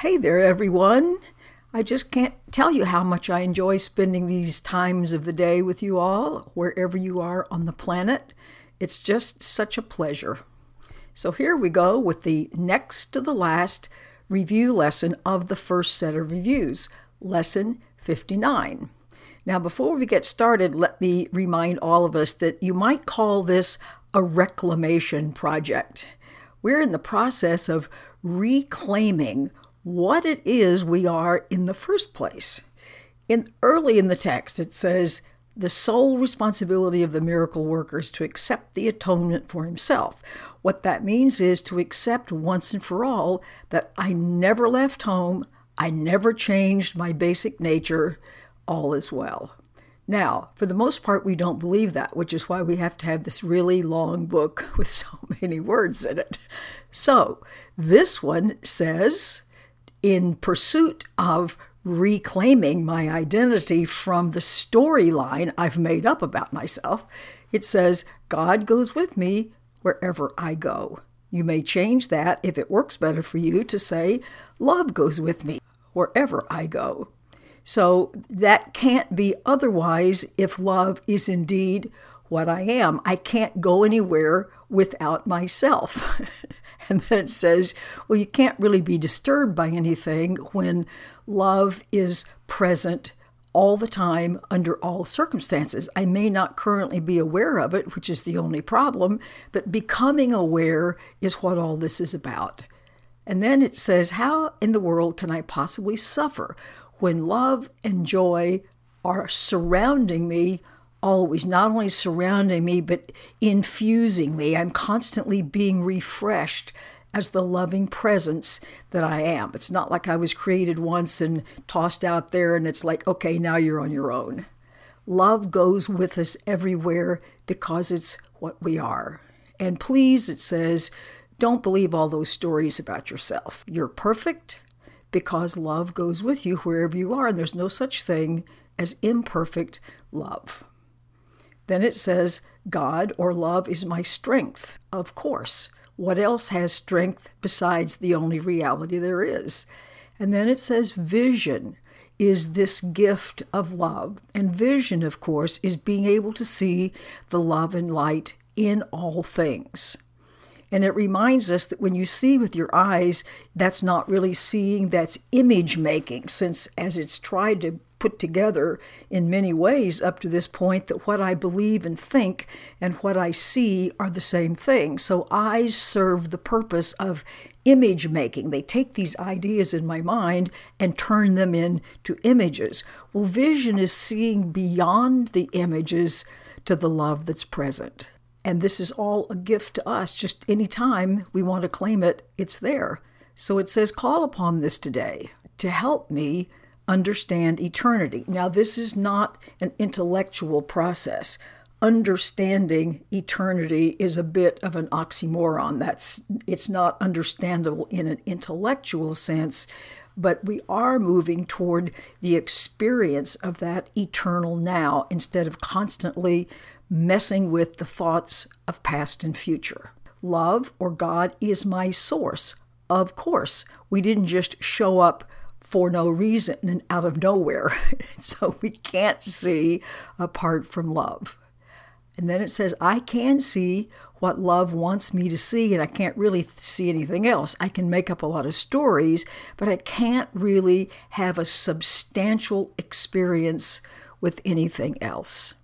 Hey there, everyone. I just can't tell you how much I enjoy spending these times of the day with you all, wherever you are on the planet. It's just such a pleasure. So here we go with the next to the last review lesson of the first set of reviews, lesson 59. Now, before we get started, let me remind all of us that you might call this a reclamation project. We're in the process of reclaiming what it is we are in the first place. In early in the text it says the sole responsibility of the miracle worker is to accept the atonement for himself. What that means is to accept once and for all that I never left home, I never changed my basic nature, all is well. Now, for the most part, we don't believe that, which is why we have to have this really long book with so many words in it. So, this one says in pursuit of reclaiming my identity from the storyline I've made up about myself, it says, God goes with me wherever I go. You may change that if it works better for you to say, Love goes with me wherever I go. So that can't be otherwise if love is indeed what I am. I can't go anywhere without myself. And then it says, well, you can't really be disturbed by anything when love is present all the time under all circumstances. I may not currently be aware of it, which is the only problem, but becoming aware is what all this is about. And then it says, How in the world can I possibly suffer when love and joy are surrounding me always, not only surrounding me, but infusing me. I'm constantly being refreshed as the loving presence that I am. It's not like I was created once and tossed out there and it's like, okay, now you're on your own. Love goes with us everywhere because it's what we are. And please, it says, don't believe all those stories about yourself. You're perfect because love goes with you wherever you are, and there's no such thing as imperfect love. Then it says, God or love is my strength. Of course. What else has strength besides the only reality there is? And then it says, vision is this gift of love. And vision, of course, is being able to see the love and light in all things. And it reminds us that when you see with your eyes, that's not really seeing, that's image making, since as it's tried to put together in many ways up to this point that what I believe and think and what I see are the same thing. So eyes serve the purpose of image making. They take these ideas in my mind and turn them into images. Well, vision is seeing beyond the images to the love that's present. And this is all a gift to us. Just any time we want to claim it, it's there. So it says, Call upon this today to help me understand eternity. Now, this is not an intellectual process. Understanding eternity is a bit of an oxymoron. That's it's not understandable in an intellectual sense, but we are moving toward the experience of that eternal now instead of constantly messing with the thoughts of past and future. Love or God is my source. Of course, we didn't just show up for no reason and out of nowhere. so we can't see apart from love. And then it says, I can see what love wants me to see, and I can't really see anything else. I can make up a lot of stories, but I can't really have a substantial experience with anything else.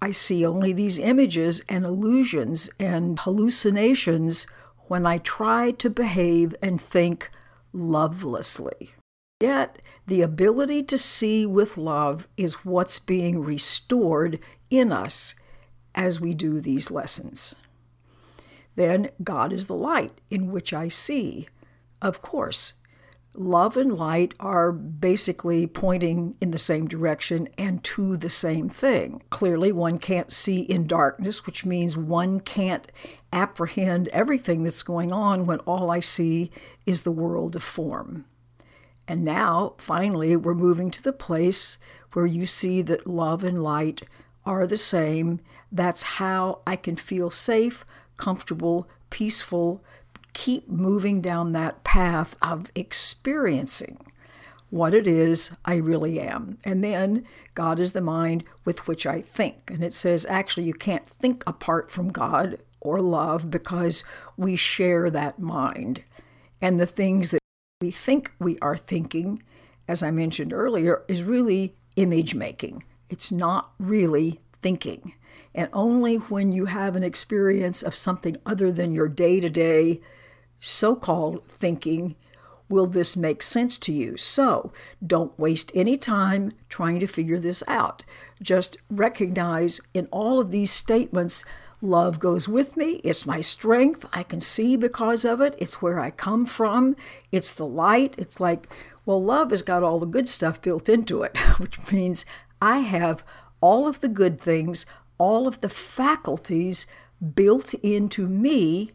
I see only these images and illusions and hallucinations when I try to behave and think lovelessly. Yet, the ability to see with love is what's being restored in us as we do these lessons. Then, God is the light in which I see. Of course, love and light are basically pointing in the same direction and to the same thing. Clearly, one can't see in darkness, which means one can't apprehend everything that's going on when all I see is the world of form. And now, finally, we're moving to the place where you see that love and light are the same. That's how I can feel safe, comfortable, peaceful, keep moving down that path of experiencing what it is I really am. And then God is the mind with which I think. And it says actually you can't think apart from God or love because we share that mind. And the things that we think we are thinking, as I mentioned earlier, is really image making. It's not really thinking. And only when you have an experience of something other than your day to day so called thinking will this make sense to you. So don't waste any time trying to figure this out. Just recognize in all of these statements Love goes with me. It's my strength. I can see because of it. It's where I come from. It's the light. It's like, well, love has got all the good stuff built into it, which means I have all of the good things, all of the faculties built into me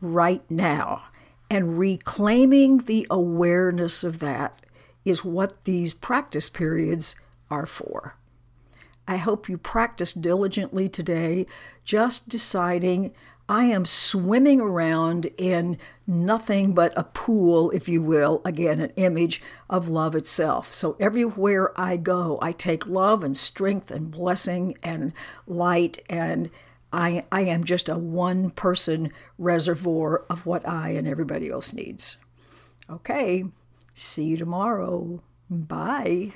right now. And reclaiming the awareness of that is what these practice periods are for. I hope you practice diligently today, just deciding I am swimming around in nothing but a pool, if you will, again, an image of love itself. So everywhere I go, I take love and strength and blessing and light, and I, I am just a one person reservoir of what I and everybody else needs. Okay, see you tomorrow. Bye.